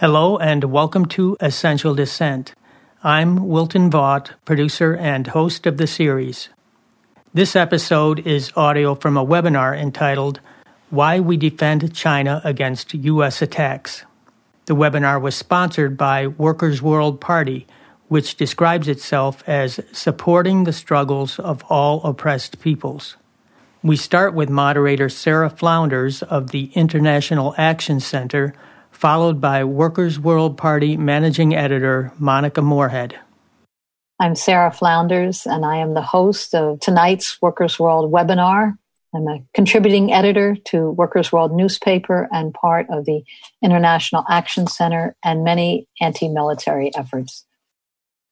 Hello and welcome to Essential Dissent. I'm Wilton Vaught, producer and host of the series. This episode is audio from a webinar entitled Why We Defend China Against U.S. Attacks. The webinar was sponsored by Workers' World Party, which describes itself as supporting the struggles of all oppressed peoples. We start with moderator Sarah Flounders of the International Action Center followed by Workers' World Party Managing Editor Monica Moorehead. I'm Sarah Flounders, and I am the host of tonight's Workers' World webinar. I'm a contributing editor to Workers' World newspaper and part of the International Action Center and many anti military efforts.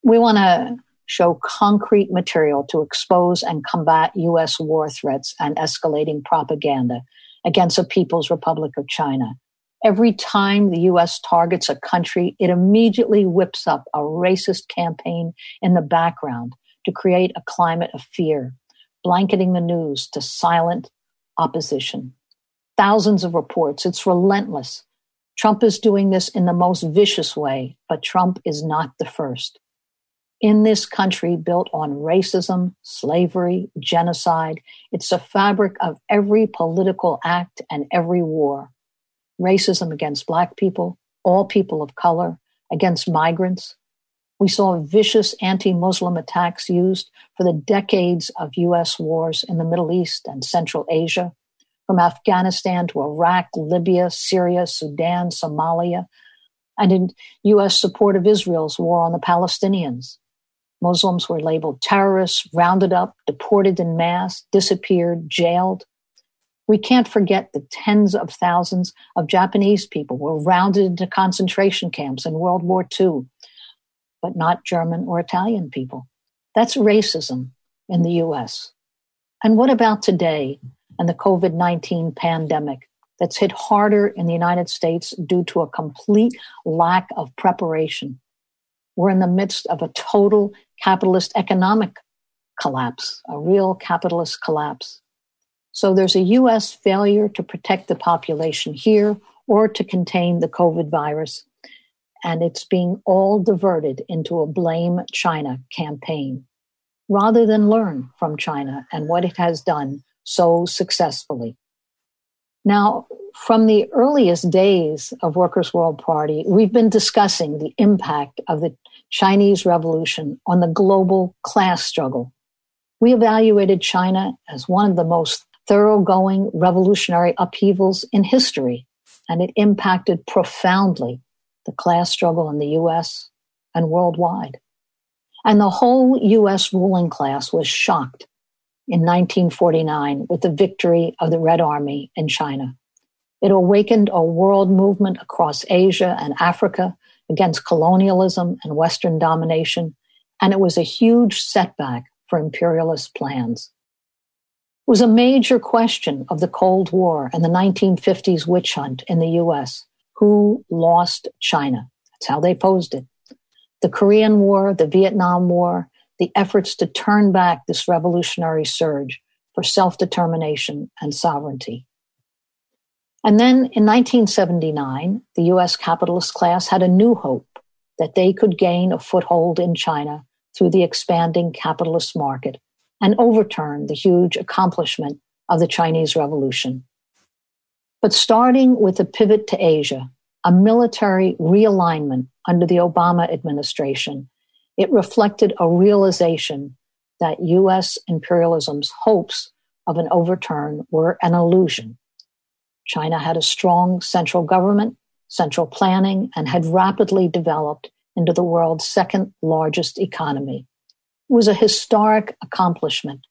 We want to show concrete material to expose and combat U.S. war threats and escalating propaganda against the People's Republic of China Every time the US targets a country, it immediately whips up a racist campaign in the background to create a climate of fear, blanketing the news to silent opposition. Thousands of reports. It's relentless. Trump is doing this in the most vicious way, but Trump is not the first. In this country built on racism, slavery, genocide, it's a fabric of every political act and every war racism against Black people, all people of color, against migrants. We saw vicious anti Muslim attacks used for the decades of U.S. wars in the Middle East and Central Asia, from Afghanistan to Iraq, Libya, Syria, Sudan, Somalia, and in U.S. support of Israel's war on the Palestinians. Muslims were labeled terrorists, rounded up, deported in mass, disappeared, jailed. We can't forget the tens of thousands of Japanese people were rounded into concentration camps in World War II, but not German or Italian people. That's racism in the US. And what about today and the COVID 19 pandemic that's hit harder in the United States due to a complete lack of preparation? We're in the midst of a total capitalist economic collapse, a real capitalist collapse. So there's a US failure to protect the population here or to contain the COVID virus. And it's being all diverted into a blame China campaign rather than learn from China and what it has done so successfully. Now, from the earliest days of Workers' World Party, we've been discussing the impact of the Chinese Revolution on the global class struggle. We evaluated China as one of the most thoroughgoing revolutionary upheavals in history, and it impacted profoundly the class struggle in the US and worldwide. And the whole US ruling class was shocked in 1949 with the victory of the Red Army in China. It awakened a world movement across Asia and Africa against colonialism and Western domination, and it was a huge setback for imperialist plans was a major question of the Cold War and the 1950s witch hunt in the US. Who lost China? That's how they posed it. The Korean War, the Vietnam War, the efforts to turn back this revolutionary surge for self determination and sovereignty. And then in 1979, the US capitalist class had a new hope that they could gain a foothold in China through the expanding capitalist market and overturn the huge accomplishment of the Chinese Revolution. But starting with a pivot to Asia, a military realignment under the Obama administration, it reflected a realization that US imperialism's hopes of an overturn were an illusion. China had a strong central government, central planning, and had rapidly developed into the world's second largest economy was a historic accomplishment,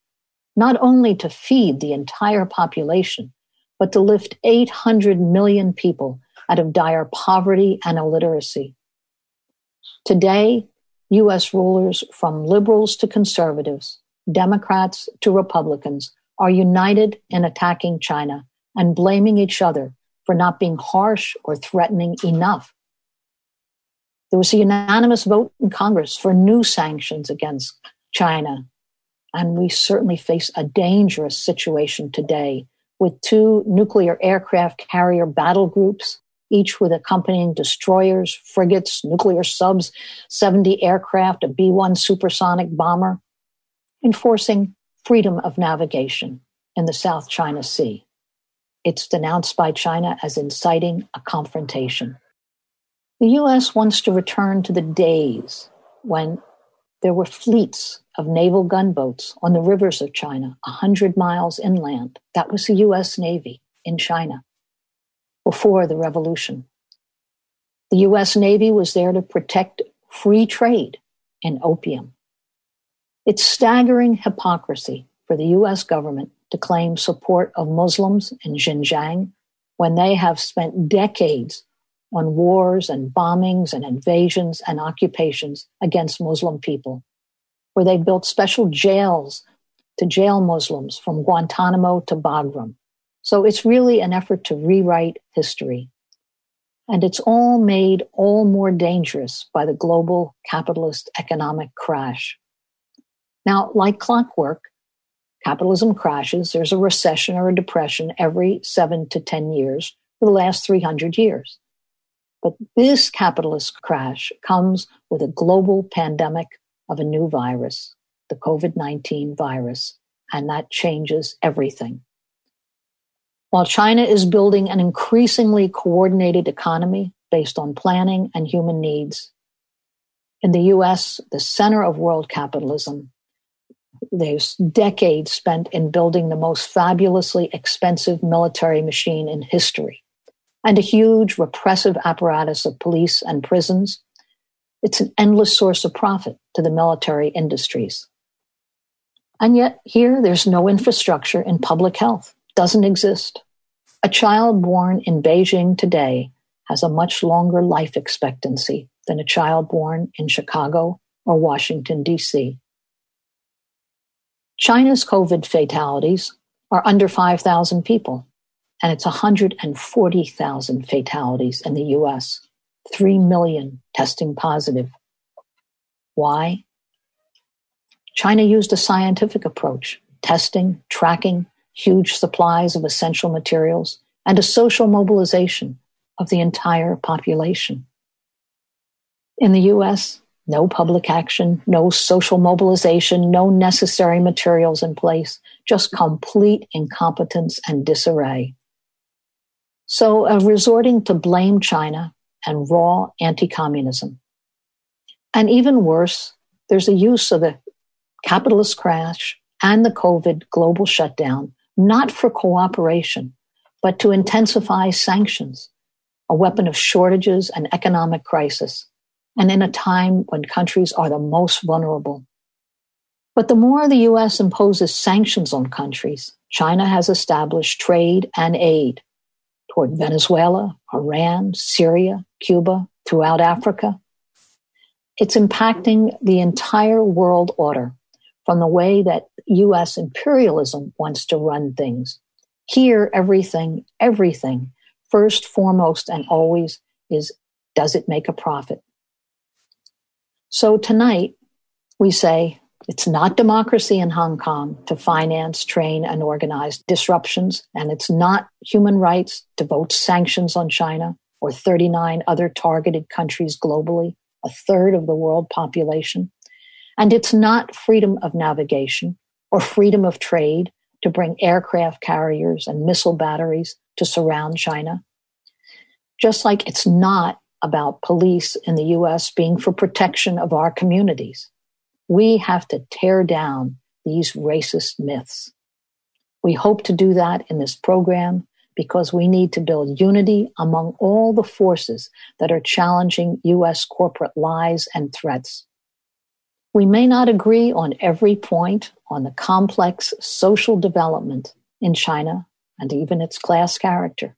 not only to feed the entire population, but to lift 800 million people out of dire poverty and illiteracy. Today, US rulers from liberals to conservatives, Democrats to Republicans, are united in attacking China and blaming each other for not being harsh or threatening enough. There was a unanimous vote in Congress for new sanctions against China. And we certainly face a dangerous situation today with two nuclear aircraft carrier battle groups each with accompanying destroyers, frigates, nuclear subs, 70 aircraft, a B 1 supersonic bomber, enforcing freedom of navigation in the South China Sea. It's denounced by China as inciting a confrontation. The U.S. wants to return to the days when there were fleets of naval gunboats on the rivers of China, 100 miles inland. That was the U.S. Navy in China before the revolution. The US Navy was there to protect free trade in opium. It's staggering hypocrisy for the US government to claim support of Muslims in Xinjiang when they have spent decades on wars and bombings and invasions and occupations against Muslim people, where they built special jails to jail Muslims from Guantanamo to Bagram, so it's really an effort to rewrite history. And it's all made all more dangerous by the global capitalist economic crash. Now, like clockwork, capitalism crashes. There's a recession or a depression every seven to 10 years for the last 300 years. But this capitalist crash comes with a global pandemic of a new virus, the COVID 19 virus, and that changes everything. While China is building an increasingly coordinated economy based on planning and human needs, in the US, the center of world capitalism, there's decades spent in building the most fabulously expensive military machine in history and a huge repressive apparatus of police and prisons. It's an endless source of profit to the military industries. And yet, here, there's no infrastructure in public health doesn't exist. A child born in Beijing today has a much longer life expectancy than a child born in Chicago or Washington, D.C. China's COVID fatalities are under 5,000 people, and it's 140,000 fatalities in the US, 3 million testing positive. Why? China used a scientific approach testing, tracking, huge supplies of essential materials, and a social mobilization of the entire population. In the US, no public action, no social mobilization, no necessary materials in place, just complete incompetence and disarray. So, uh, resorting to blame China and raw anti communism. And even worse, there's a use of the capitalist crash and the COVID global shutdown not for cooperation, but to intensify sanctions, a weapon of shortages and economic crisis, and in a time when countries are the most vulnerable. But the more the US imposes sanctions on countries, China has established trade and aid toward Venezuela, Iran, Syria, Cuba, throughout Africa. It's impacting the entire world order from the way that US imperialism wants to run things. Here, everything, everything, first, foremost, and always is does it make a profit? So tonight, we say it's not democracy in Hong Kong to finance, train, and organize disruptions, and it's not human rights to vote sanctions on China or 39 other targeted countries globally, a third of the world population. And it's not freedom of navigation or freedom of trade to bring aircraft carriers and missile batteries to surround China. Just like it's not about police in the US being for protection of our communities. We have to tear down these racist myths. We hope to do that in this program because we need to build unity among all the forces that are challenging US corporate lies and threats. We may not agree on every point on the complex social development in China and even its class character,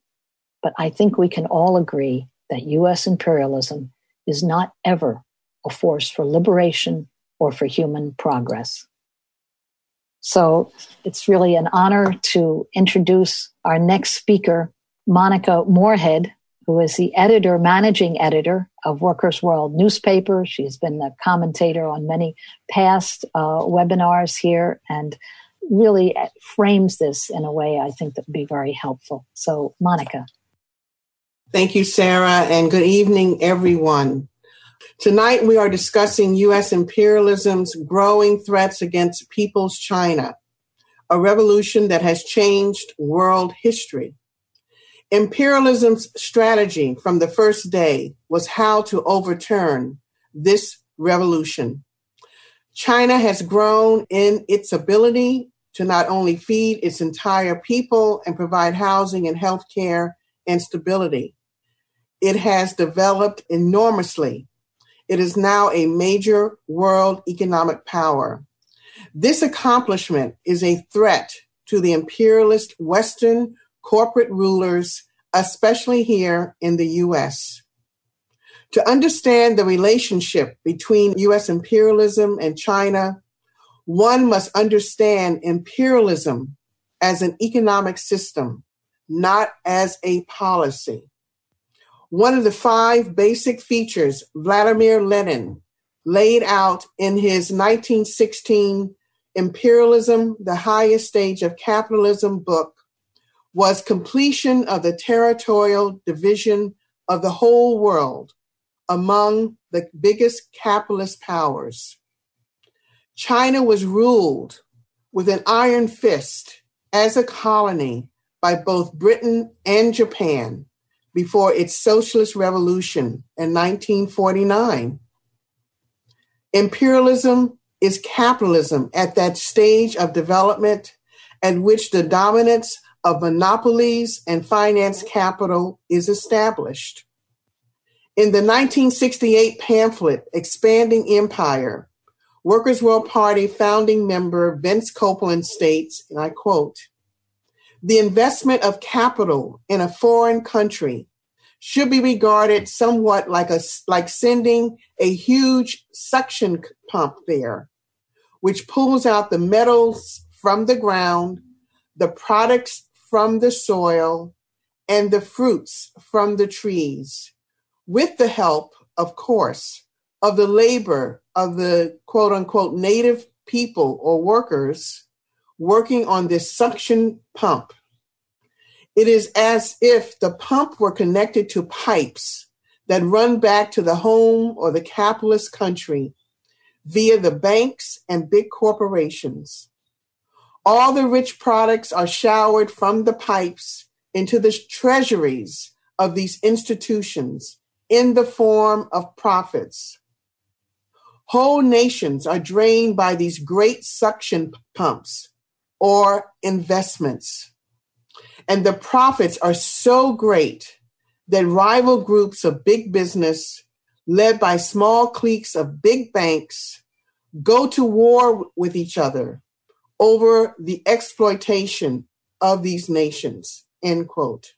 but I think we can all agree that US imperialism is not ever a force for liberation or for human progress. So it's really an honor to introduce our next speaker, Monica Moorehead, who is the editor, managing editor of Workers' World newspaper. She's been a commentator on many past uh, webinars here and really frames this in a way I think that would be very helpful. So, Monica. Thank you, Sarah, and good evening, everyone. Tonight, we are discussing U.S. imperialism's growing threats against People's China, a revolution that has changed world history. Imperialism's strategy from the first day was how to overturn this revolution. China has grown in its ability to not only feed its entire people and provide housing and health care and stability, it has developed enormously. It is now a major world economic power. This accomplishment is a threat to the imperialist Western corporate rulers, especially here in the US. To understand the relationship between US imperialism and China, one must understand imperialism as an economic system, not as a policy. One of the five basic features Vladimir Lenin laid out in his 1916 Imperialism, the Highest Stage of Capitalism book was completion of the territorial division of the whole world among the biggest capitalist powers. China was ruled with an iron fist as a colony by both Britain and Japan before its socialist revolution in 1949. Imperialism is capitalism at that stage of development at which the dominance of monopolies and finance capital is established. In the 1968 pamphlet, Expanding Empire, Workers' World Party founding member Vince Copeland states, and I quote, the investment of capital in a foreign country should be regarded somewhat like a like sending a huge suction pump there, which pulls out the metals from the ground, the products from the soil and the fruits from the trees, with the help, of course, of the labor of the quote unquote native people or workers working on this suction pump. It is as if the pump were connected to pipes that run back to the home or the capitalist country via the banks and big corporations. All the rich products are showered from the pipes into the treasuries of these institutions in the form of profits. Whole nations are drained by these great suction pumps or investments. And the profits are so great that rival groups of big business, led by small cliques of big banks, go to war with each other over the exploitation of these nations, end quote.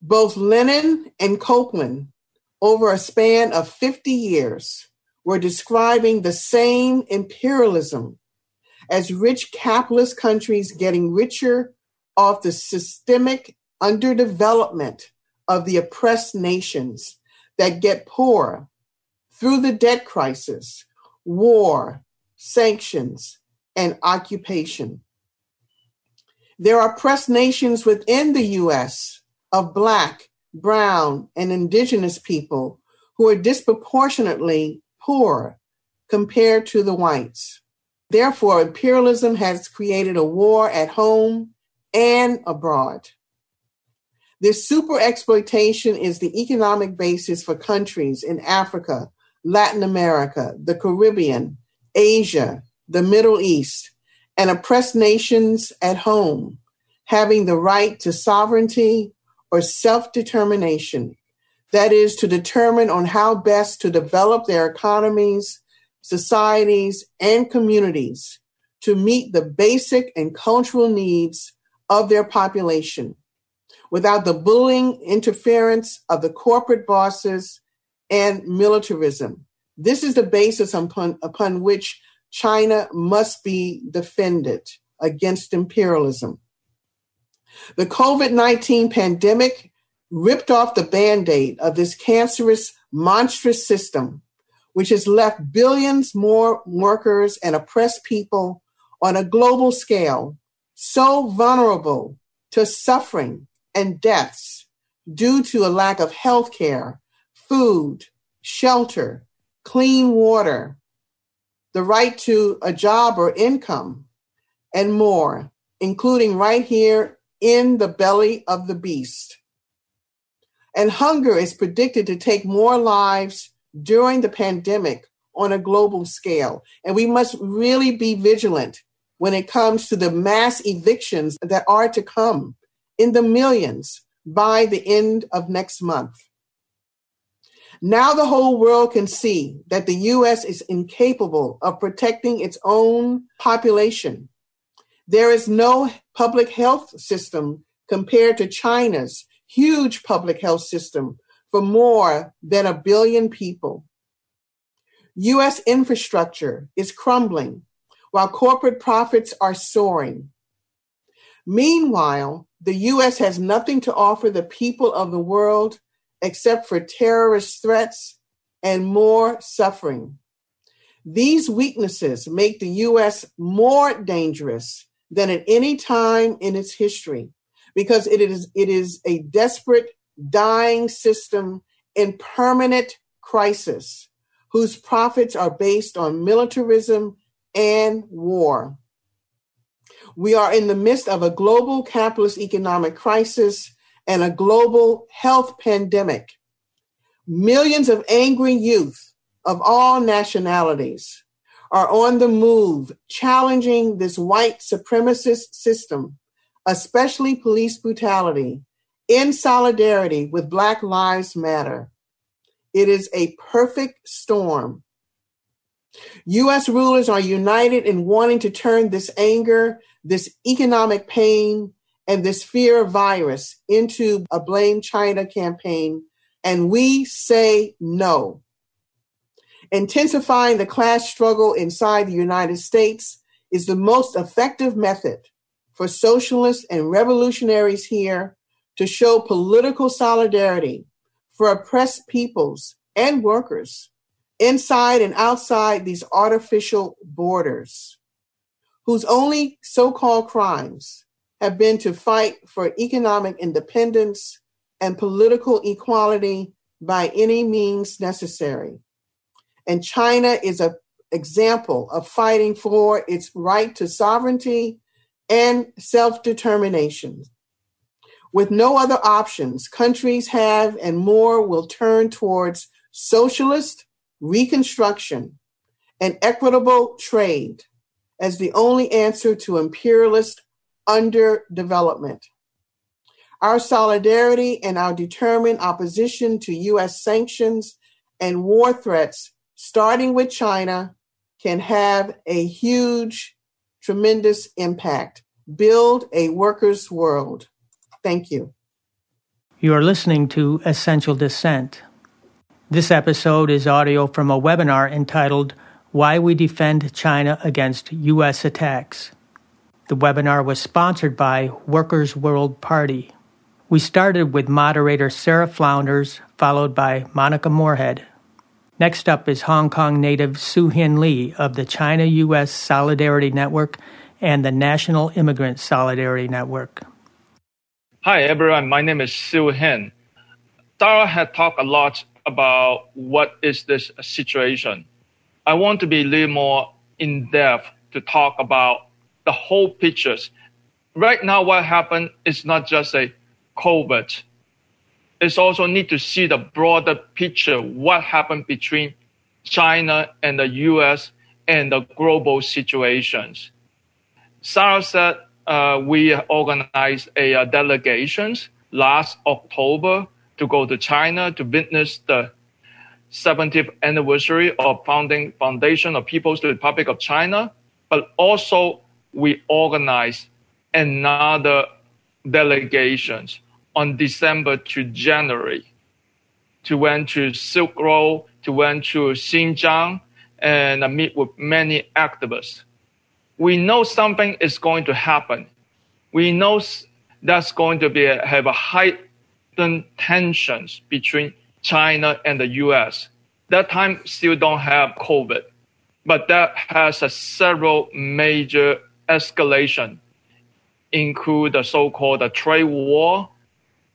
Both Lenin and Copeland, over a span of 50 years, were describing the same imperialism as rich capitalist countries getting richer off the systemic underdevelopment of the oppressed nations that get poorer through the debt crisis, war, sanctions, and occupation. There are oppressed nations within the U.S. of Black, Brown, and Indigenous people who are disproportionately poor compared to the whites. Therefore, imperialism has created a war at home and abroad. This super exploitation is the economic basis for countries in Africa, Latin America, the Caribbean, Asia, the Middle East, and oppressed nations at home having the right to sovereignty or self determination. That is, to determine on how best to develop their economies, societies, and communities to meet the basic and cultural needs of their population without the bullying interference of the corporate bosses and militarism. This is the basis upon, upon which China must be defended against imperialism. The COVID 19 pandemic ripped off the band aid of this cancerous, monstrous system, which has left billions more workers and oppressed people on a global scale so vulnerable to suffering and deaths due to a lack of health care, food, shelter, clean water, the right to a job or income, and more, including right here in the belly of the beast. And hunger is predicted to take more lives during the pandemic on a global scale. And we must really be vigilant when it comes to the mass evictions that are to come in the millions by the end of next month. Now the whole world can see that the U.S. is incapable of protecting its own population. There is no public health system compared to China's huge public health system for more than a billion people. U.S. infrastructure is crumbling while corporate profits are soaring. Meanwhile, the U.S. has nothing to offer the people of the world except for terrorist threats and more suffering. These weaknesses make the U.S. more dangerous than at any time in its history because it is, it is a desperate, dying system in permanent crisis whose profits are based on militarism and war. We are in the midst of a global capitalist economic crisis and a global health pandemic. Millions of angry youth of all nationalities are on the move, challenging this white supremacist system, especially police brutality, in solidarity with Black Lives Matter. It is a perfect storm. U.S. rulers are united in wanting to turn this anger, this economic pain, and this fear of virus into a blame China campaign, and we say no. Intensifying the class struggle inside the United States is the most effective method for socialists and revolutionaries here to show political solidarity for oppressed peoples and workers inside and outside these artificial borders, whose only so called crimes have been to fight for economic independence and political equality by any means necessary. And China is an example of fighting for its right to sovereignty and self determination. With no other options, countries have and more will turn towards socialist reconstruction and equitable trade as the only answer to imperialist underdevelopment. Our solidarity and our determined opposition to U.S. sanctions and war threats, starting with China, can have a huge, tremendous impact. Build a workers' world. Thank you. You are listening to Essential Dissent. This episode is audio from a webinar entitled Why We Defend China Against U.S. Attacks. The webinar was sponsored by Workers' World Party. We started with moderator Sarah Flounders, followed by Monica Moorehead. Next up is Hong Kong native Siu Hin Lee of the China U.S. Solidarity Network and the National Immigrant Solidarity Network. Hi, everyone. My name is Sue Hin. Sarah had talked a lot about what is this situation. I want to be a little more in depth to talk about the whole pictures. Right now, what happened is not just a COVID. It's also need to see the broader picture, what happened between China and the U.S. and the global situations. Sarah said uh, we organized a uh, delegations last October to go to China to witness the 70th anniversary of founding foundation of People's Republic of China, but also we organized another delegations on December to January to went to Silk Road, to went to Xinjiang, and meet with many activists. We know something is going to happen. We know that's going to be have a tensions between China and the U.S. That time still don't have COVID, but that has several major escalation include the so-called the trade war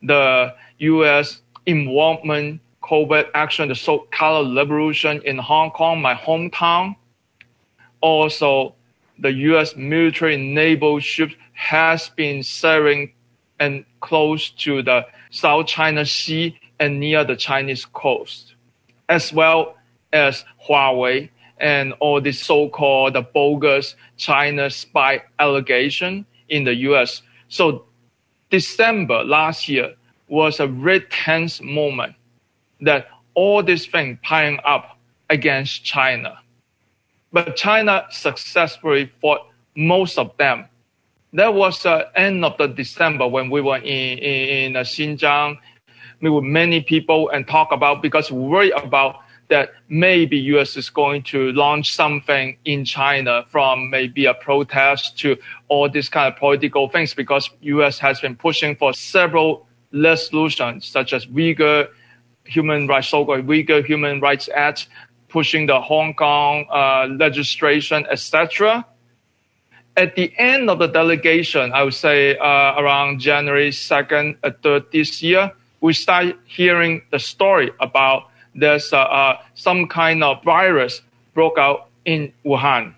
the U.S. involvement, COVID action, the so-called revolution in Hong Kong, my hometown. Also, the U.S. military naval ships has been sailing and close to the South China Sea and near the Chinese coast, as well as Huawei and all this so-called the bogus China spy allegation in the U.S. So December last year was a very tense moment that all these things piling up against China. But China successfully fought most of them. That was the end of the December when we were in, in, in Xinjiang with many people and talk about because we worry about that maybe US is going to launch something in China from maybe a protest to all these kind of political things because US has been pushing for several resolutions such as Uyghur human rights, so-called Uyghur Human Rights Act, pushing the Hong Kong uh, legislation, etc. At the end of the delegation, I would say uh, around January 2nd, or 3rd this year, we start hearing the story about there's uh, uh, some kind of virus broke out in Wuhan.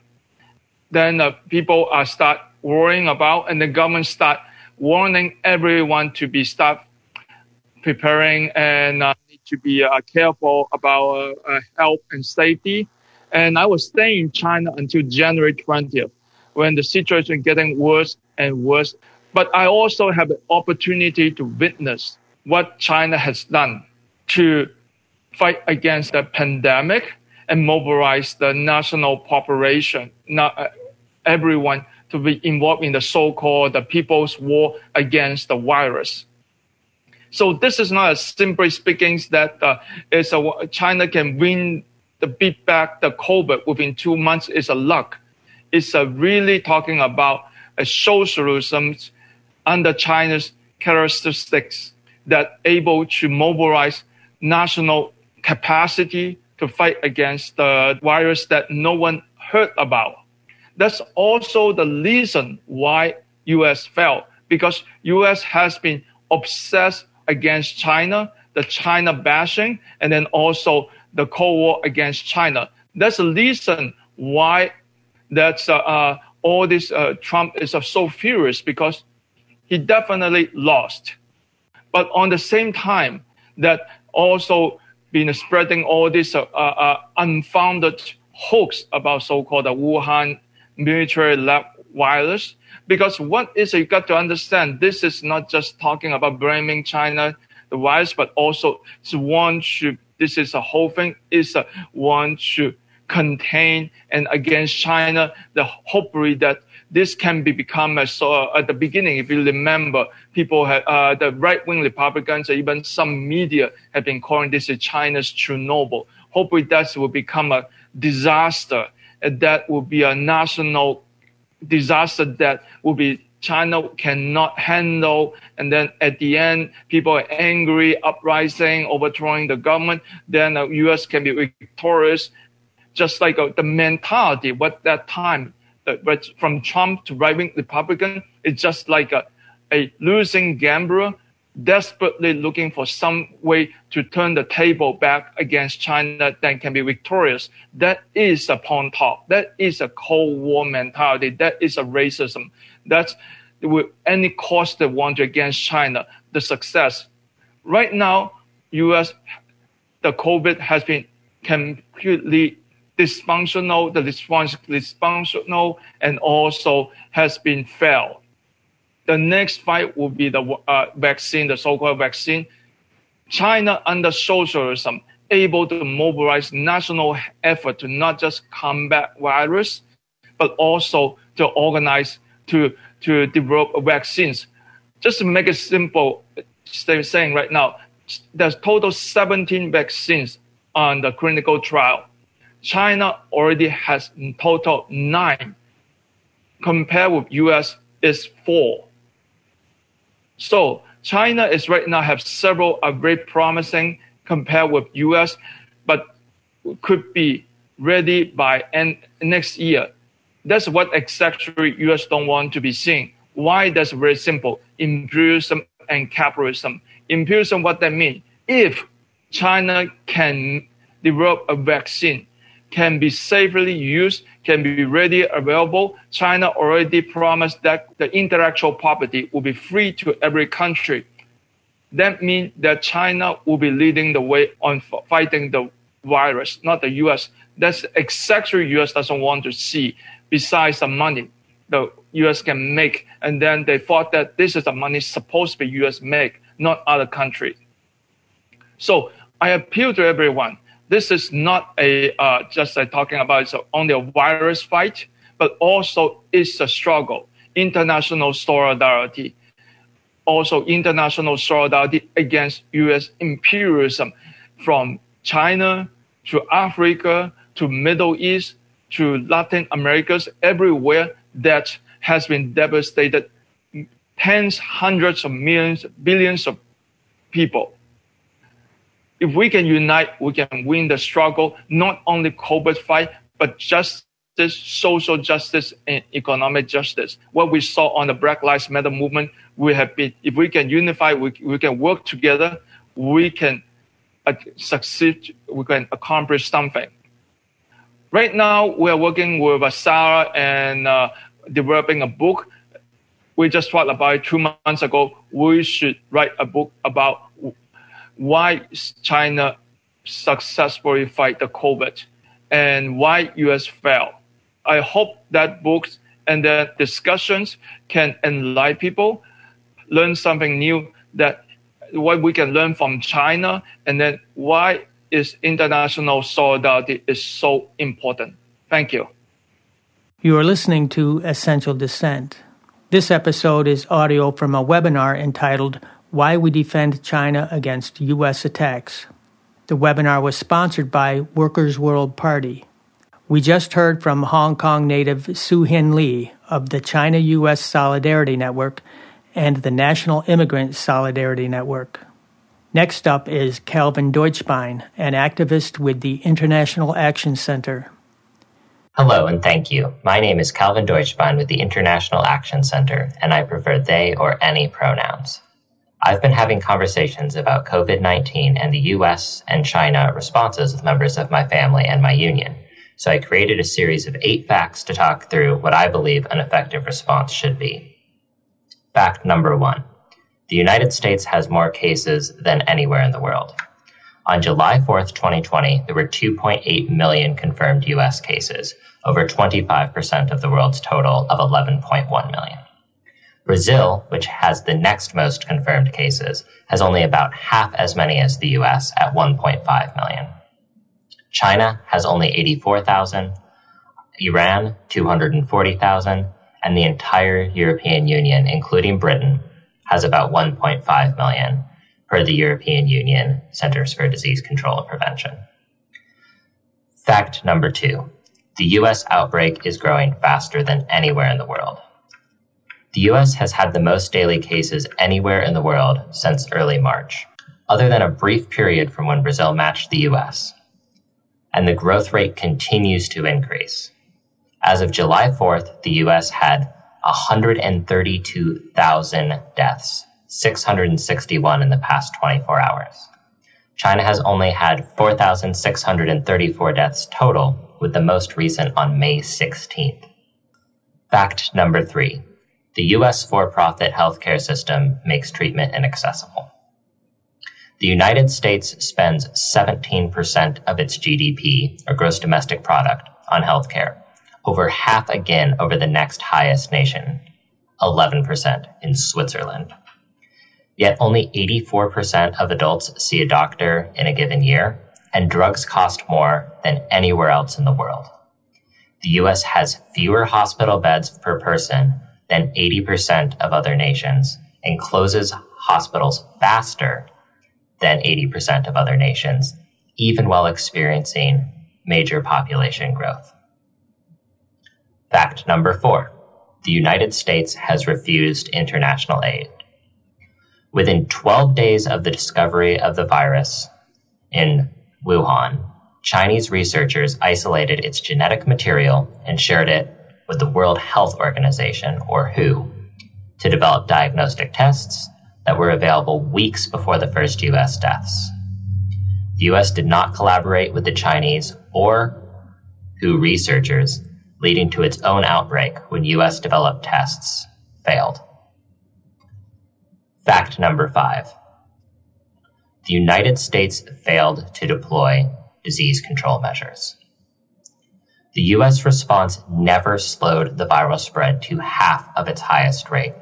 Then uh, people start worrying about, and the government start warning everyone to be start preparing and uh, need to be uh, careful about health and safety. And I was staying in China until January 20th when the situation getting worse and worse. But I also have an opportunity to witness what China has done to fight against the pandemic and mobilize the national population, not uh, everyone to be involved in the so-called the people's war against the virus. So this is not simply speaking that uh, a, China can win the beat back the COVID within two months is a luck. It's a uh, really talking about a socialism under China's characteristics that able to mobilize national capacity to fight against the virus that no one heard about. That's also the reason why US fell because US has been obsessed against China, the China bashing, and then also the Cold War against China. That's the reason why that's uh, uh, all this uh, Trump is so furious because he definitely lost. But on the same time, that also been spreading all this unfounded hoax about so-called the Wuhan military lab virus. Because what is you got to understand, this is not just talking about blaming China the virus, but also it's one to this is a whole thing is a one to contain and against China the hopefully that this can be become a so at the beginning if you remember people had uh, the right wing Republicans or even some media have been calling this a China's Chernobyl. Hopefully that will become a disaster that will be a national disaster that will be China cannot handle. And then at the end, people are angry, uprising, overthrowing the government. Then the U.S. can be victorious, just like uh, the mentality. What that time, but from Trump to right-wing Republican, it's just like a, a losing gambler desperately looking for some way to turn the table back against China that can be victorious. That is a pawn top. That is a Cold War mentality. That is a racism. That's with any cost they want to against China, the success. Right now, U.S. the COVID has been completely dysfunctional, the dysfunctional, and also has been failed the next fight will be the uh, vaccine, the so-called vaccine. China under socialism able to mobilize national effort to not just combat virus, but also to organize to to develop vaccines. Just to make it simple, stay saying right now, there's total 17 vaccines on the clinical trial. China already has in total nine. Compared with US is four. So China is right now have several are very promising compared with US, but could be ready by end, next year. That's what exactly US don't want to be seeing. Why? That's very simple. Imperialism and capitalism. Imperialism, what that mean? If China can develop a vaccine, can be safely used, can be ready available. China already promised that the intellectual property will be free to every country. That means that China will be leading the way on fighting the virus, not the US. That's exactly US doesn't want to see. Besides the money the US can make, and then they thought that this is the money supposed to be US make, not other countries. So I appeal to everyone. This is not a uh, just a talking about it's only a virus fight, but also it's a struggle. International solidarity, also international solidarity against U.S. imperialism, from China to Africa to Middle East to Latin Americas, everywhere that has been devastated tens, hundreds of millions, billions of people. If we can unite, we can win the struggle, not only COVID fight, but justice, social justice, and economic justice. What we saw on the Black Lives Matter movement, we have been, if we can unify, we, we can work together, we can uh, succeed, we can accomplish something. Right now, we are working with uh, Sarah and uh, developing a book. We just talked about it two months ago. We should write a book about why China successfully fight the COVID and why US failed. I hope that books and the discussions can enlighten people, learn something new that what we can learn from China, and then why is international solidarity is so important. Thank you. You are listening to Essential Dissent. This episode is audio from a webinar entitled Why We Defend China Against U.S. Attacks. The webinar was sponsored by Workers' World Party. We just heard from Hong Kong native Siu Hin Lee of the China U.S. Solidarity Network and the National Immigrant Solidarity Network. Next up is Calvin Deutschbein, an activist with the International Action Center. Hello and thank you. My name is Calvin Deutschbein with the International Action Center, and I prefer they or any pronouns. I've been having conversations about COVID 19 and the US and China responses with members of my family and my union, so I created a series of eight facts to talk through what I believe an effective response should be. Fact number one the United States has more cases than anywhere in the world. On July 4th, 2020, there were 2.8 million confirmed US cases, over 25% of the world's total of 11.1 million. Brazil, which has the next most confirmed cases, has only about half as many as the US at 1.5 million. China has only 84,000, Iran 240,000, and the entire European Union, including Britain, has about 1.5 million per the European Union Centers for Disease Control and Prevention. Fact number two the US outbreak is growing faster than anywhere in the world. The US has had the most daily cases anywhere in the world since early March, other than a brief period from when Brazil matched the US. And the growth rate continues to increase. As of July 4th, the US had 132,000 deaths, 661 in the past 24 hours. China has only had 4,634 deaths total, with the most recent on May 16th. Fact number three the U.S. for profit healthcare system makes treatment inaccessible. The United States spends 17% of its GDP, or gross domestic product, on healthcare, over half again over the next highest nation, 11% in Switzerland. Yet only 84% of adults see a doctor in a given year, and drugs cost more than anywhere else in the world. The US has fewer hospital beds per person than 80% of other nations and closes hospitals faster than 80% of other nations, even while experiencing major population growth. Fact number four the United States has refused international aid. Within 12 days of the discovery of the virus in Wuhan, Chinese researchers isolated its genetic material and shared it with the World Health Organization, or WHO, to develop diagnostic tests, that were available weeks before the first US deaths. The US did not collaborate with the Chinese or WHO researchers, leading to its own outbreak when US developed tests failed. Fact number five. The United States failed to deploy disease control measures. The US response never slowed the viral spread to half of its highest rate.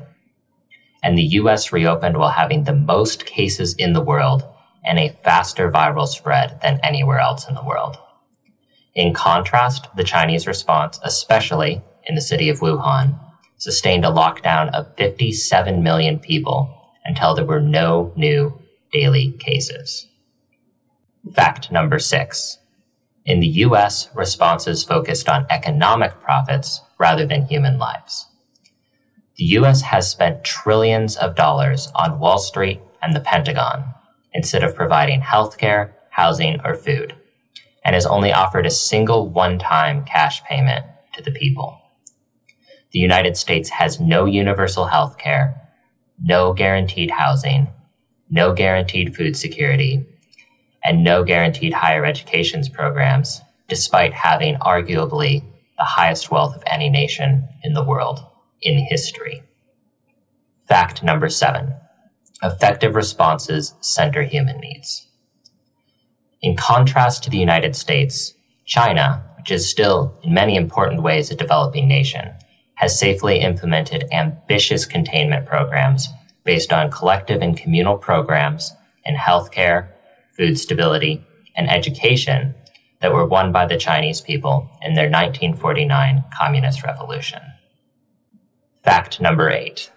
And the US reopened while having the most cases in the world and a faster viral spread than anywhere else in the world. In contrast, the Chinese response, especially in the city of Wuhan, sustained a lockdown of 57 million people until there were no new daily cases. Fact number six. In the US, responses focused on economic profits rather than human lives. The US has spent trillions of dollars on Wall Street and the Pentagon instead of providing healthcare, housing, or food, and has only offered a single one time cash payment to the people. The United States has no universal health care, no guaranteed housing, no guaranteed food security, and no guaranteed higher educations programs, despite having arguably the highest wealth of any nation in the world in history. Fact number seven effective responses center human needs. In contrast to the United States, China, which is still in many important ways a developing nation, has safely implemented ambitious containment programs based on collective and communal programs in healthcare, food stability, and education that were won by the Chinese people in their 1949 Communist Revolution. Fact number eight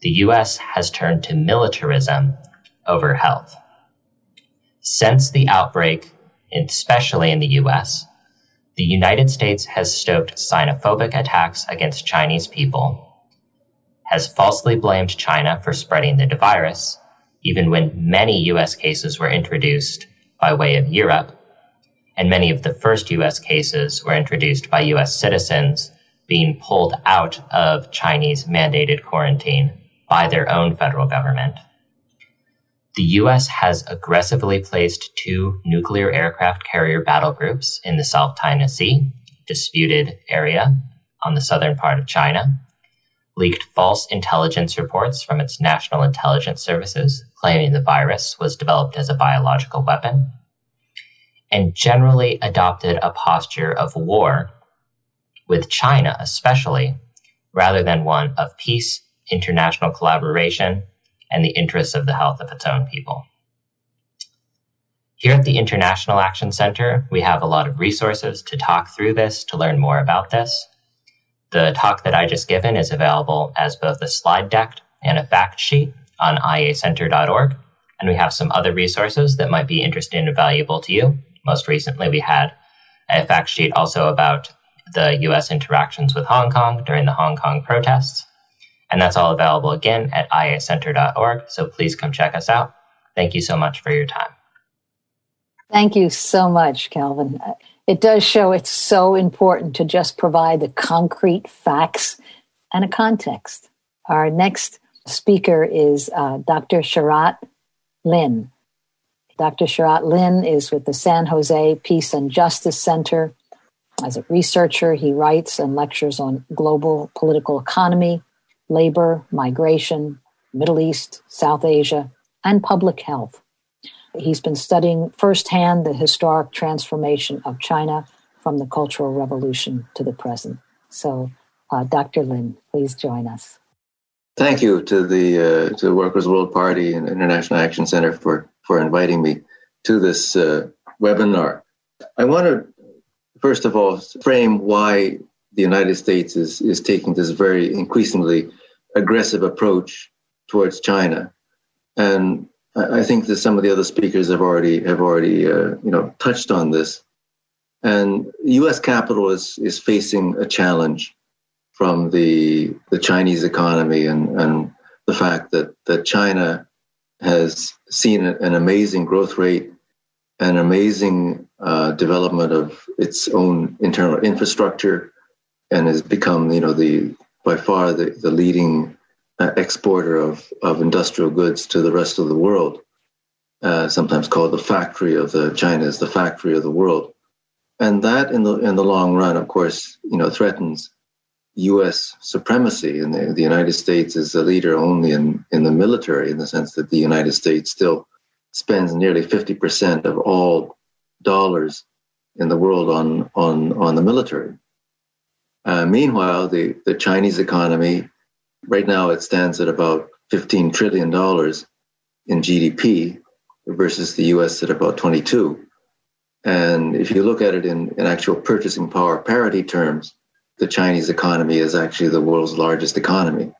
the US has turned to militarism over health. Since the outbreak, especially in the US, the United States has stoked xenophobic attacks against Chinese people, has falsely blamed China for spreading the virus, even when many US cases were introduced by way of Europe, and many of the first US cases were introduced by US citizens being pulled out of Chinese mandated quarantine by their own federal government. The US has aggressively placed two nuclear aircraft carrier battle groups in the South China Sea, disputed area on the southern part of China, leaked false intelligence reports from its national intelligence services claiming the virus was developed as a biological weapon, and generally adopted a posture of war with China, especially, rather than one of peace, international collaboration, and the interests of the health of its own people. Here at the International Action Center, we have a lot of resources to talk through this, to learn more about this. The talk that I just given is available as both a slide deck and a fact sheet on iacenter.org. And we have some other resources that might be interesting and valuable to you. Most recently, we had a fact sheet also about the U.S. interactions with Hong Kong during the Hong Kong protests. And that's all available again at iacenter.org. So please come check us out. Thank you so much for your time. Thank you so much, Calvin. It does show it's so important to just provide the concrete facts and a context. Our next speaker is uh, Dr. Sharat Lin. Dr. Sharat Lin is with the San Jose Peace and Justice Center. As a researcher, he writes and lectures on global political economy, labor, migration, Middle East, South Asia, and public health. He's been studying firsthand the historic transformation of China from the Cultural Revolution to the present. So, uh, Dr. Lin, please join us. Thank you to the uh, to the Workers' World Party and International Action Center for for inviting me to this uh, webinar. I want to first of all frame why the United States is, is taking this very increasingly aggressive approach towards China. And I, think that some of the other speakers have already have already uh, you know touched on this. And U.S. capital is is facing a challenge from the the Chinese economy and and the fact that that China has seen an amazing growth rate, an amazing uh, development of its own internal infrastructure, and has become, you know, the by far the, the leading exporter of, of industrial goods to the rest of the world, uh, sometimes called the factory of the China is the factory of the world. And that in the in the long run, of course, you know, threatens U.S. supremacy. And the, the United States is a leader only in, in the military, in the sense that the United States still spends nearly 50% of all dollars in the world on, on, on the military. Uh, meanwhile, the, the Chinese economy, right now, it stands at about $15 trillion in GDP versus the US at about 22. And if you look at it in, in actual purchasing power parity terms, the Chinese economy is actually the world's largest economy.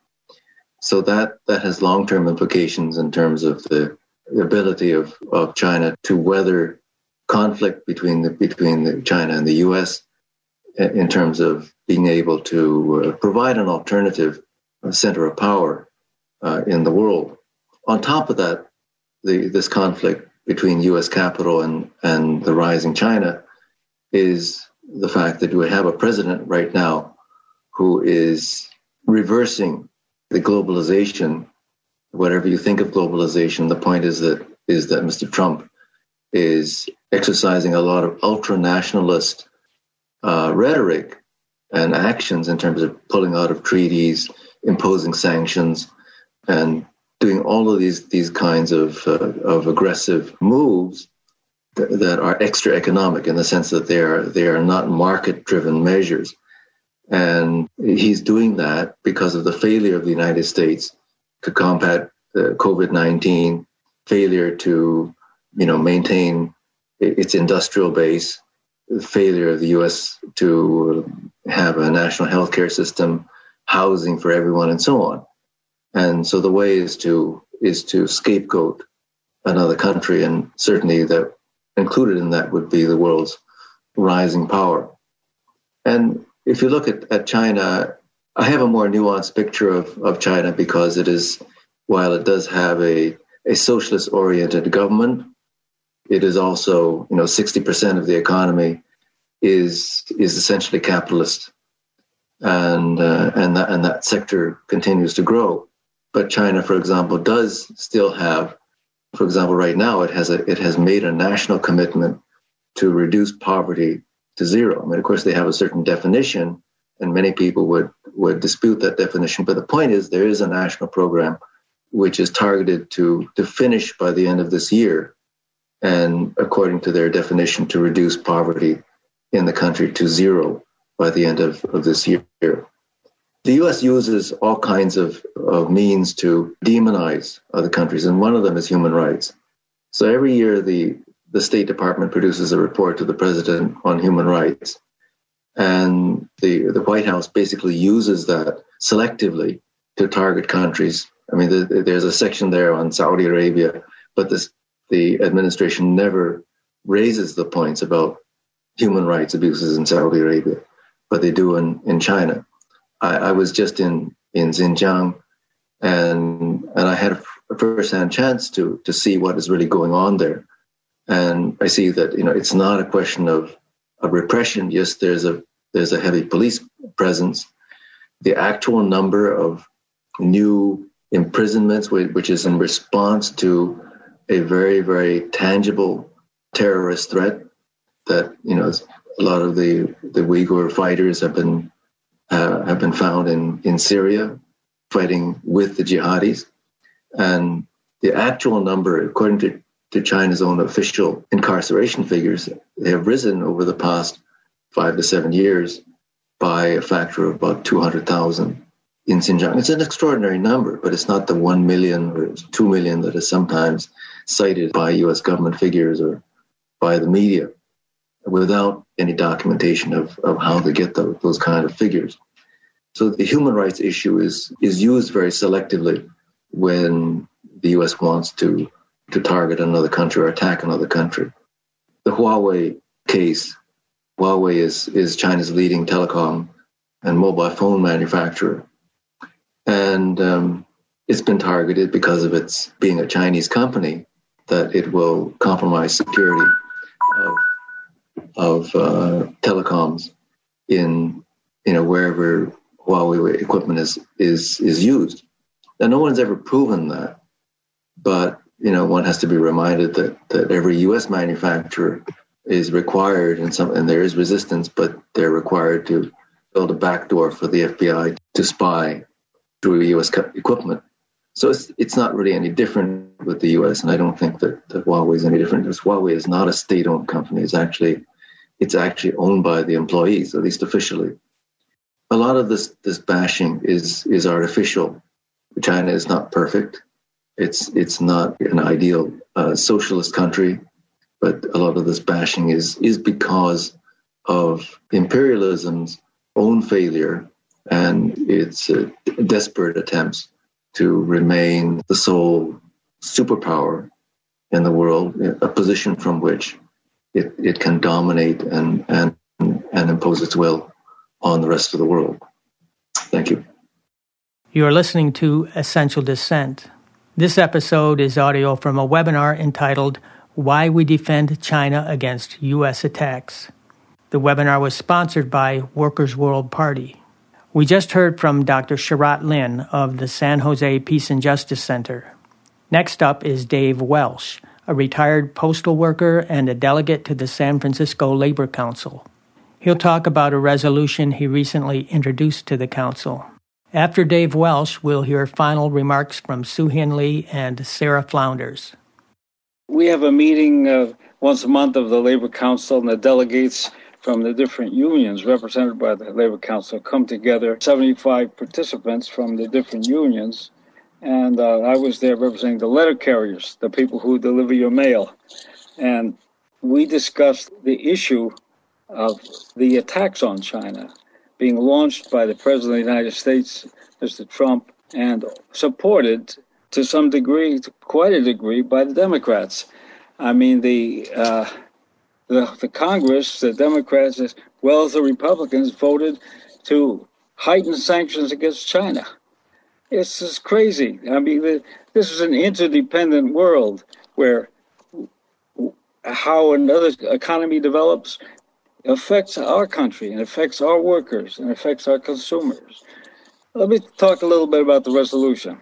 So that, that has long term implications in terms of the ability of, of China to weather conflict between the, between the China and the US in terms of being able to uh, provide an alternative center of power uh, in the world. On top of that, the, this conflict between US capital and, and the rising China is the fact that we have a president right now who is reversing the globalization. Whatever you think of globalization, the point is that is that Mr. Trump is exercising a lot of ultra nationalist uh, rhetoric and actions in terms of pulling out of treaties, imposing sanctions, and doing all of these these kinds of uh, of aggressive moves that are extra economic in the sense that they are they are not market driven measures. And he's doing that because of the failure of the United States to combat COVID-19 failure to you know maintain its industrial base failure of the US to have a national healthcare system housing for everyone and so on and so the way is to is to scapegoat another country and certainly that included in that would be the world's rising power. And if you look at, at China, I have a more nuanced picture of, of China because it is, while it does have a, a socialist oriented government, it is also, you know, 60% of the economy is is essentially capitalist. And uh, and that and that sector continues to grow. But China, for example, does still have for example, right now it has a it has made a national commitment to reduce poverty to zero. I mean, of course, they have a certain definition, and many people would would dispute that definition. But the point is, there is a national program which is targeted to to finish by the end of this year, and according to their definition, to reduce poverty in the country to zero by the end of, of this year. The US uses all kinds of, of means to demonize other countries, and one of them is human rights. So every year, the, the State Department produces a report to the president on human rights. And the, the White House basically uses that selectively to target countries. I mean, the, there's a section there on Saudi Arabia, but this, the administration never raises the points about human rights abuses in Saudi Arabia, but they do in, in China. I, I was just in in Xinjiang, and and I had a, first-hand chance to to see what is really going on there, and I see that you know it's not a question of of repression. Yes, there's a there's a heavy police presence. The actual number of new imprisonments, which is in response to a very very tangible terrorist threat that you know a lot of the the Uyghur fighters have been uh, have been found in, in Syria fighting with the jihadis. And the actual number, according to, to China's own official incarceration figures, they have risen over the past five to seven years by a factor of about 200,000 in Xinjiang. It's an extraordinary number, but it's not the 1 million or 2 million that is sometimes cited by US government figures or by the media without any documentation of, of how they get the, those kind of figures. So the human rights issue is is used very selectively when the U.S. wants to to target another country or attack another country. The Huawei case, Huawei is is China's leading telecom and mobile phone manufacturer, and um, it's been targeted because of its being a Chinese company that it will compromise security of of uh, telecoms in you know wherever Huawei equipment is is is used. Now, no one's ever proven that. But, you know, one has to be reminded that, that every US manufacturer is required and some and there is resistance, but they're required to build a backdoor for the FBI to spy through US equipment. So it's it's not really any different with the US, and I don't think that, that Huawei is any different because Huawei is not a state-owned company. It's actually it's actually owned by the employees, at least officially. A lot of this this bashing is is artificial. China is not perfect. It's it's not an ideal uh, socialist country, but a lot of this bashing is is because of imperialism's own failure and its uh, desperate attempts to remain the sole superpower in the world, a position from which it, it can dominate and, and, and impose its will on the rest of the world. Thank you. You are listening to Essential Dissent. This episode is audio from a webinar entitled Why We Defend China Against U.S. Attacks. The webinar was sponsored by Workers' World Party. We just heard from Dr. Sharat Lin of the San Jose Peace and Justice Center. Next up is Dave Welsh, a retired postal worker and a delegate to the San Francisco Labor Council. He'll talk about a resolution he recently introduced to the council. After Dave Welsh, we'll hear final remarks from Siu Hin Lee and Sarah Flounders. We have a meeting uh, once a month of the Labor Council, and the delegates from the different unions represented by the Labor Council come together, 75 participants from the different unions. And uh, I was there representing the letter carriers, the people who deliver your mail. And we discussed the issue of the attacks on China being launched by the President of the United States, Mr. Trump, and supported to some degree, to quite a degree, by the Democrats. I mean, the uh, the, the Congress, the Democrats as well as the Republicans, voted to heighten sanctions against China. It's just crazy. I mean, this is an interdependent world where how another economy develops affects our country and affects our workers and affects our consumers. Let me talk a little bit about the resolution.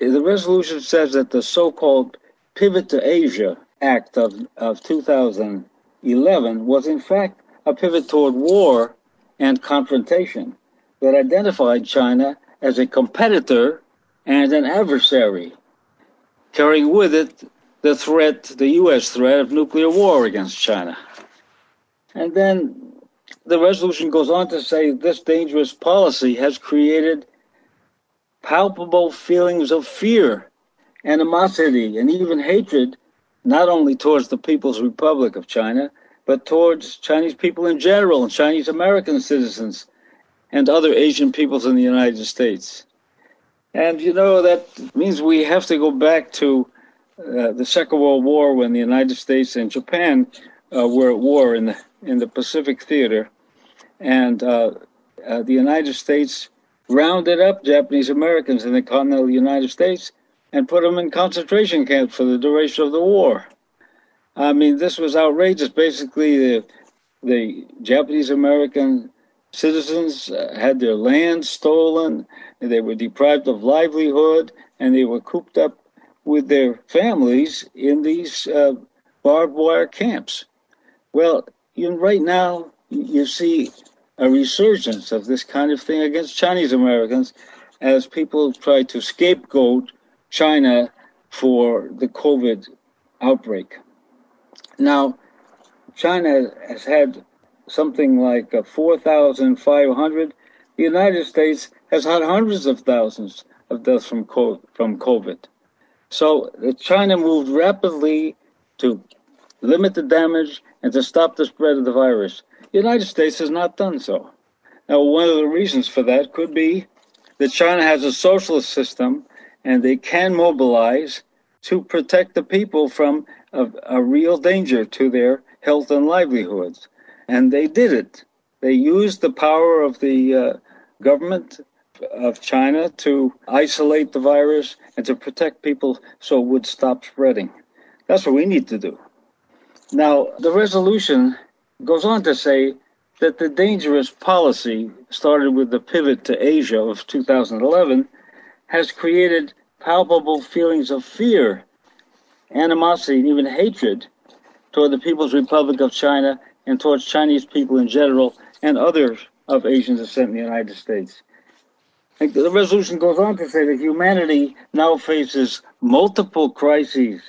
The resolution says that the so called Pivot to Asia Act of, of 2000 11 was in fact a pivot toward war and confrontation that identified China as a competitor and an adversary, carrying with it the threat, the U.S. threat of nuclear war against China. And then the resolution goes on to say this dangerous policy has created palpable feelings of fear, animosity, and even hatred not only towards the People's Republic of China, but towards Chinese people in general and Chinese American citizens and other Asian peoples in the United States. And you know, that means we have to go back to uh, the Second World War when the United States and Japan uh, were at war in the, in the Pacific Theater. And uh, uh the United States rounded up Japanese Americans in the continental United States and put them in concentration camps for the duration of the war. I mean, this was outrageous. Basically, the, the Japanese American citizens uh, had their land stolen, they were deprived of livelihood, and they were cooped up with their families in these uh, barbed wire camps. Well, even right now, you see a resurgence of this kind of thing against Chinese Americans as people try to scapegoat China for the COVID outbreak. Now, China has had something like uh, 4,500. The United States has had hundreds of thousands of deaths from from COVID. So China moved rapidly to limit the damage and to stop the spread of the virus. The United States has not done so. Now, one of the reasons for that could be that China has a socialist system and they can mobilize to protect the people from a, a real danger to their health and livelihoods. And they did it. They used the power of the uh, government of China to isolate the virus and to protect people so it would stop spreading. That's what we need to do. Now, the resolution goes on to say that the dangerous policy started with the pivot to Asia of 2011 has created palpable feelings of fear, animosity, and even hatred toward the People's Republic of China and towards Chinese people in general and others of Asian descent in the United States. The resolution goes on to say that humanity now faces multiple crises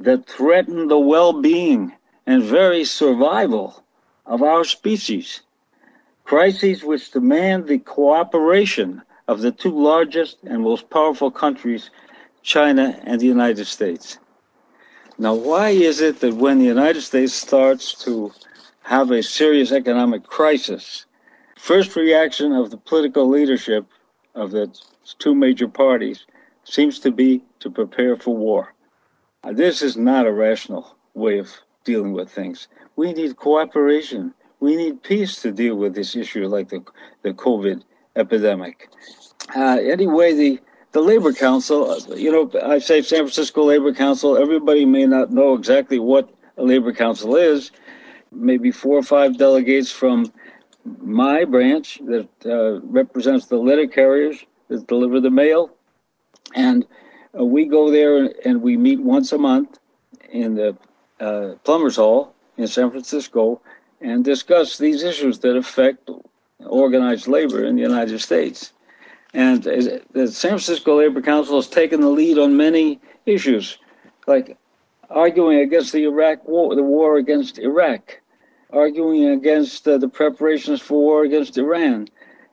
that threaten the well being and very survival of our species. Crises which demand the cooperation of the two largest and most powerful countries, China and the United States. Now, why is it that when the United States starts to have a serious economic crisis, first reaction of the political leadership of the two major parties seems to be to prepare for war? This is not a rational way of dealing with things. We need cooperation. We need peace to deal with this issue like the, the COVID epidemic. Uh, anyway, the the Labor Council, you know, I say San Francisco Labor Council, everybody may not know exactly what a Labor Council is. Maybe four or five delegates from my branch that uh, represents the letter carriers that deliver the mail. And uh, we go there and we meet once a month in the uh, Plumbers Hall in San Francisco and discuss these issues that affect organized labor in the United States. And the San Francisco Labor Council has taken the lead on many issues, like arguing against the Iraq war, the war against Iraq, arguing against uh, the preparations for war against Iran.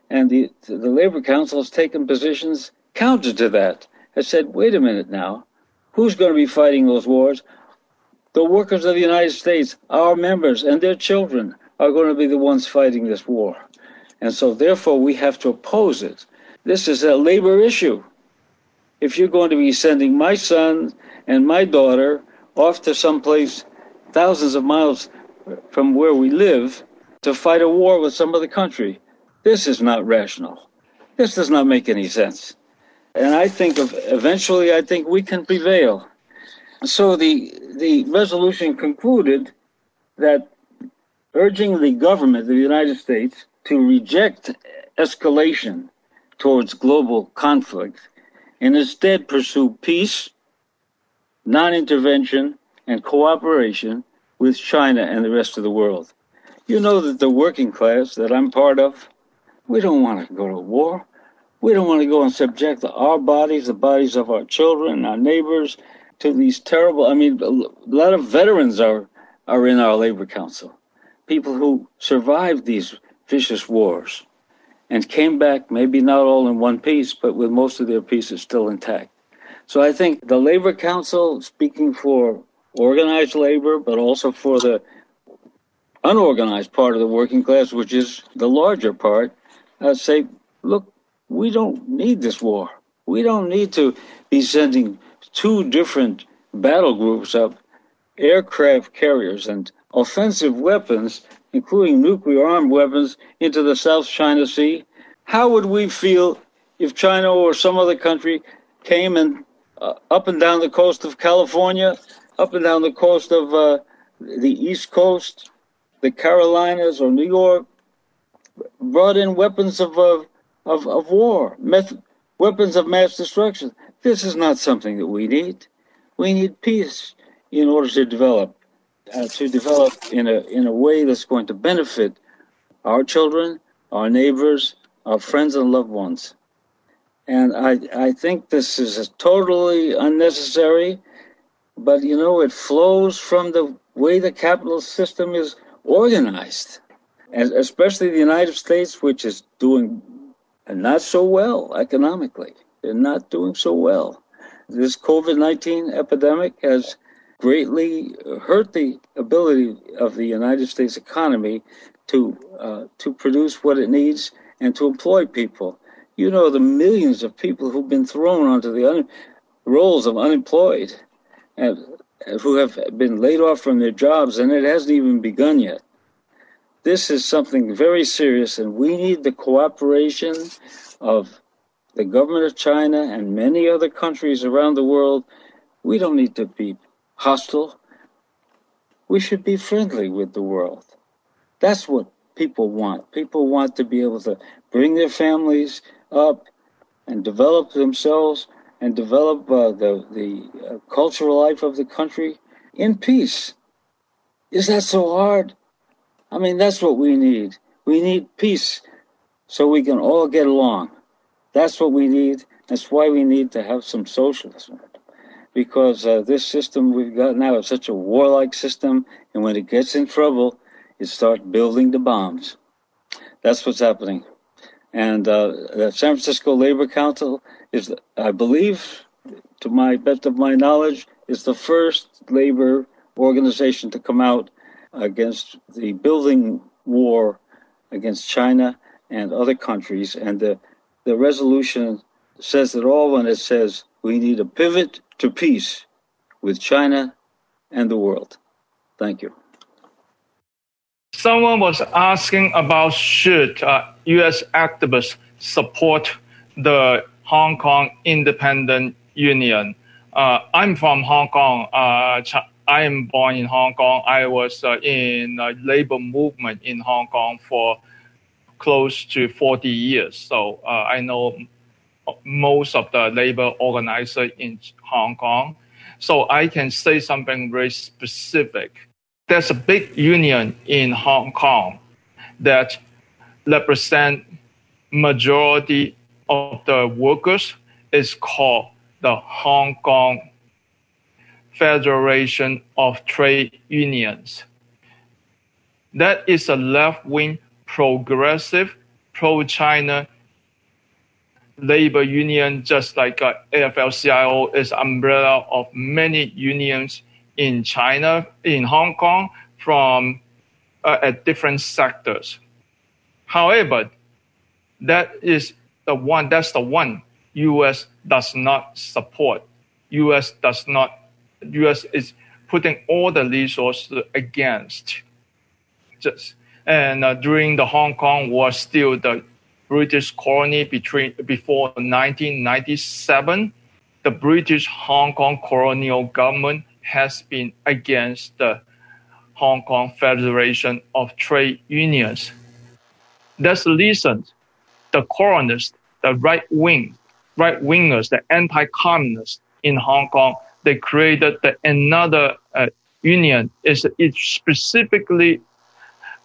And the, the Labor Council has taken positions counter to that, has said, wait a minute now, who's going to be fighting those wars? The workers of the United States, our members, and their children are going to be the ones fighting this war. And so, therefore, we have to oppose it. This is a labor issue. If you're going to be sending my son and my daughter off to someplace thousands of miles from where we live to fight a war with some other country, this is not rational. This does not make any sense. And I think of, eventually, I think we can prevail. So the, the resolution concluded that urging the government of the United States to reject escalation towards global conflict and instead pursue peace, non intervention, and cooperation with China and the rest of the world. You know that the working class that I'm part of, we don't want to go to war. We don't want to go and subject our bodies, the bodies of our children, our neighbors, to these terrible. I mean, a lot of veterans are, are in our labor council, people who survived these vicious wars and came back, maybe not all in one piece, but with most of their pieces still intact. So I think the Labor Council, speaking for organized labor, but also for the unorganized part of the working class, which is the larger part, uh, say, look, we don't need this war. We don't need to be sending two different battle groups up aircraft carriers and offensive weapons including nuclear armed weapons, into the South China Sea, how would we feel if China or some other country came and uh, up and down the coast of California, up and down the coast of uh, the East Coast, the Carolinas, or New York, brought in weapons of uh, of, of war, meth- weapons of mass destruction? This is not something that we need. We need peace in order to develop uh, to develop in a in a way that's going to benefit our children, our neighbors, our friends and loved ones. And I I think this is totally unnecessary, but you know it flows from the way the capitalist system is organized, and especially the United States, which is doing not so well economically. They're not doing so well. This COVID 19 epidemic has greatly hurt the ability of the United States economy to uh, to produce what it needs and to employ people. You know the millions of people who've been thrown onto the un- rolls of unemployed and who have been laid off from their jobs, and it hasn't even begun yet. This is something very serious, and we need the cooperation of the government of China and many other countries around the world. We don't need to be hostile. We should be friendly with the world. That's what people want. People want to be able to bring their families up, and develop themselves and develop uh, the, the uh, cultural life of the country in peace. Is that so hard? I mean, that's what we need. We need peace so we can all get along. That's what we need. That's why we need to have some socialism. Because uh, this system we've got now is such a warlike system, and when it gets in trouble, it starts building the bombs. That's what's happening. And uh, the San Francisco Labor Council is, I believe, to my best of my knowledge, is the first labor organization to come out against the building war against China and other countries. And the, the resolution says it all when it says we need a pivot to peace with China and the world. Thank you. Someone was asking about should uh, U.S. activists support the Hong Kong Independent Union. Uh, I'm from Hong Kong. Uh, I am born in Hong Kong. I was uh, in labor movement in Hong Kong for close to 40 years. So uh, I know most of the labor organizers in Hong Kong. So I can say something very specific. There's a big union in Hong Kong that represent majority of the workers. It's called the Hong Kong Federation of Trade Unions. That is a left wing, progressive, pro China labor union, just like uh, AFL CIO is umbrella of many unions in China, in Hong Kong, from uh, at different sectors. However, that is the one. That's the one U.S. does not support. U.S. does not U.S. is putting all the resources against. Just and uh, during the Hong Kong war, still the British colony between before 1997, the British Hong Kong colonial government has been against the Hong Kong Federation of Trade Unions. That's the reason the colonists, the right wing, right wingers, the anti-communists in Hong Kong they created the, another uh, union. Is it specifically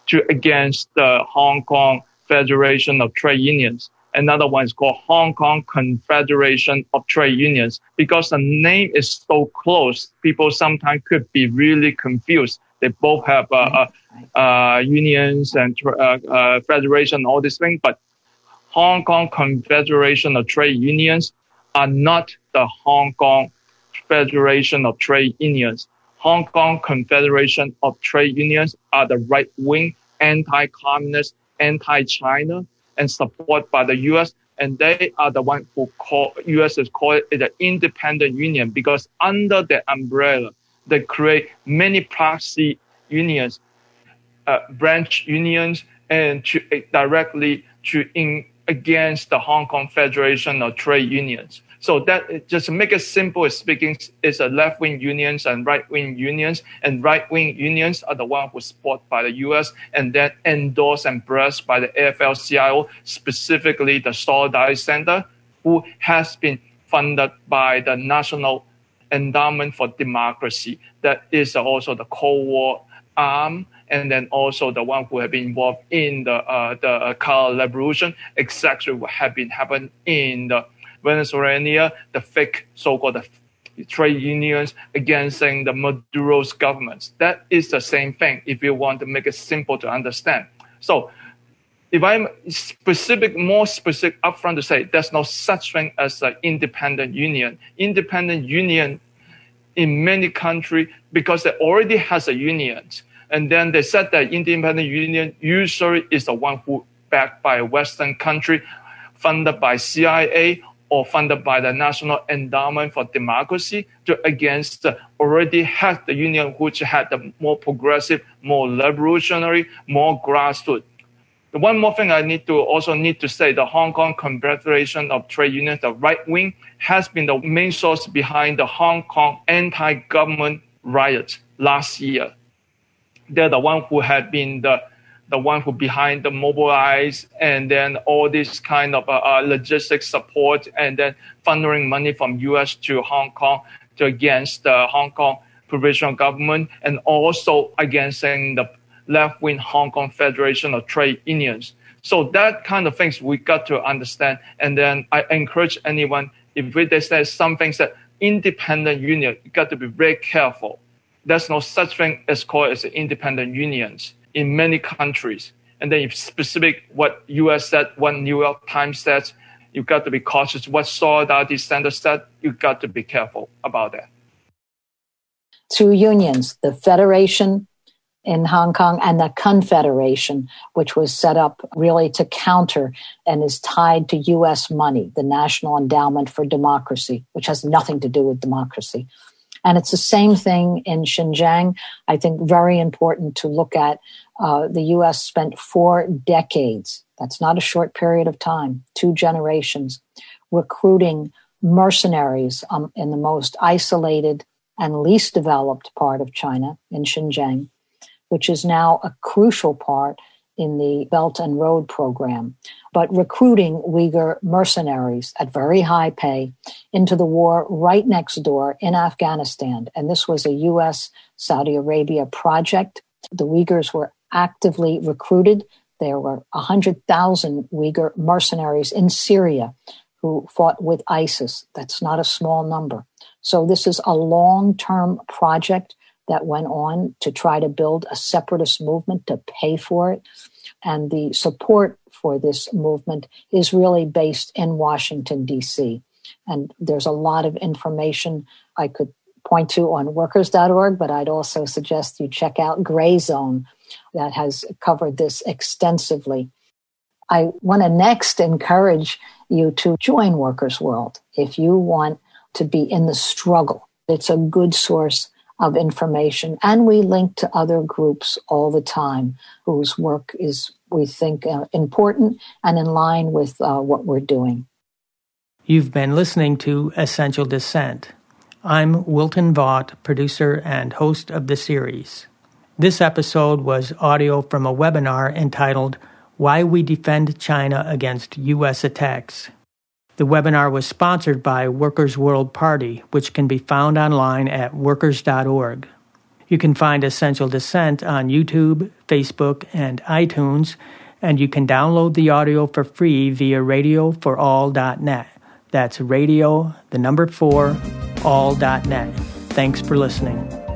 to against the Hong Kong Federation of Trade Unions. Another one is called Hong Kong Confederation of Trade Unions. Because the name is so close, people sometimes could be really confused. They both have uh, uh, uh unions and uh, uh, federation, all these things, but Hong Kong Confederation of Trade Unions are not the Hong Kong Federation of Trade Unions. Hong Kong Confederation of Trade Unions are the right wing, anti-communist, anti-China, and support by the U.S. And they are the one who call U.S. is called an independent union because under the umbrella, they create many proxy unions, uh, branch unions, and to uh, directly to in against the Hong Kong Federation of Trade Unions. So that just to make it simple speaking is a left wing unions and right wing unions, and right wing unions are the one who support by the U.S. and then endorsed and blessed by the AFL-CIO, specifically the Solidarity Center, who has been funded by the National Endowment for Democracy. That is also the Cold War arm and then also the one who have been involved in the uh, the color revolution, exactly what have been happening in the Venezuela, the fake so-called trade unions against the Maduro's governments. That is the same thing if you want to make it simple to understand. So if I'm specific, more specific upfront to say there's no such thing as an independent union. Independent union in many countries because they already has a union. And then they said that independent union usually is the one who backed by a Western country, funded by CIA or funded by the National Endowment for Democracy to against already had the union which had the more progressive, more revolutionary, more grassroots. The one more thing I need to also need to say, the Hong Kong Confederation of Trade Unions, the right wing, has been the main source behind the Hong Kong anti-government riots last year. They're the one who had been the the one who behind the mobilize and then all this kind of uh, uh, logistics support and then funneling money from U.S. to Hong Kong to against the Hong Kong provisional government and also against the left-wing Hong Kong Federation of Trade Unions. So that kind of things we got to understand. And then I encourage anyone, if they say some things that independent union, you got to be very careful. There's no such thing as called as independent unions in many countries. And then if specific what US said, what New York Times said, you got to be cautious. What Solidarity Center said, you got to be careful about that. Two unions, the Federation in Hong Kong and the Confederation, which was set up really to counter and is tied to US money, the National Endowment for Democracy, which has nothing to do with democracy. And it's the same thing in Xinjiang. I think very important to look at. Uh, the US spent four decades, that's not a short period of time, two generations, recruiting mercenaries um, in the most isolated and least developed part of China, in Xinjiang, which is now a crucial part in the Belt and Road program, but recruiting Uyghur mercenaries at very high pay into the war right next door in Afghanistan. And this was a U.S. Saudi Arabia project. The Uyghurs were actively recruited. There were 100,000 Uyghur mercenaries in Syria who fought with ISIS. That's not a small number. So this is a long term project that went on to try to build a separatist movement to pay for it. And the support for this movement is really based in Washington, D.C. And there's a lot of information I could point to on workers.org, but I'd also suggest you check out Gray Zone that has covered this extensively. I want to next encourage you to join Workers World if you want to be in the struggle. It's a good source of information. And we link to other groups all the time whose work is, we think, uh, important and in line with uh, what we're doing. You've been listening to Essential Dissent. I'm Wilton Vaught, producer and host of the series. This episode was audio from a webinar entitled Why We Defend China Against U.S. Attacks the webinar was sponsored by Workers' World Party, which can be found online at workers.org. You can find Essential Dissent on YouTube, Facebook, and iTunes, and you can download the audio for free via radioforall.net. That's radio, the number four, all.net. Thanks for listening.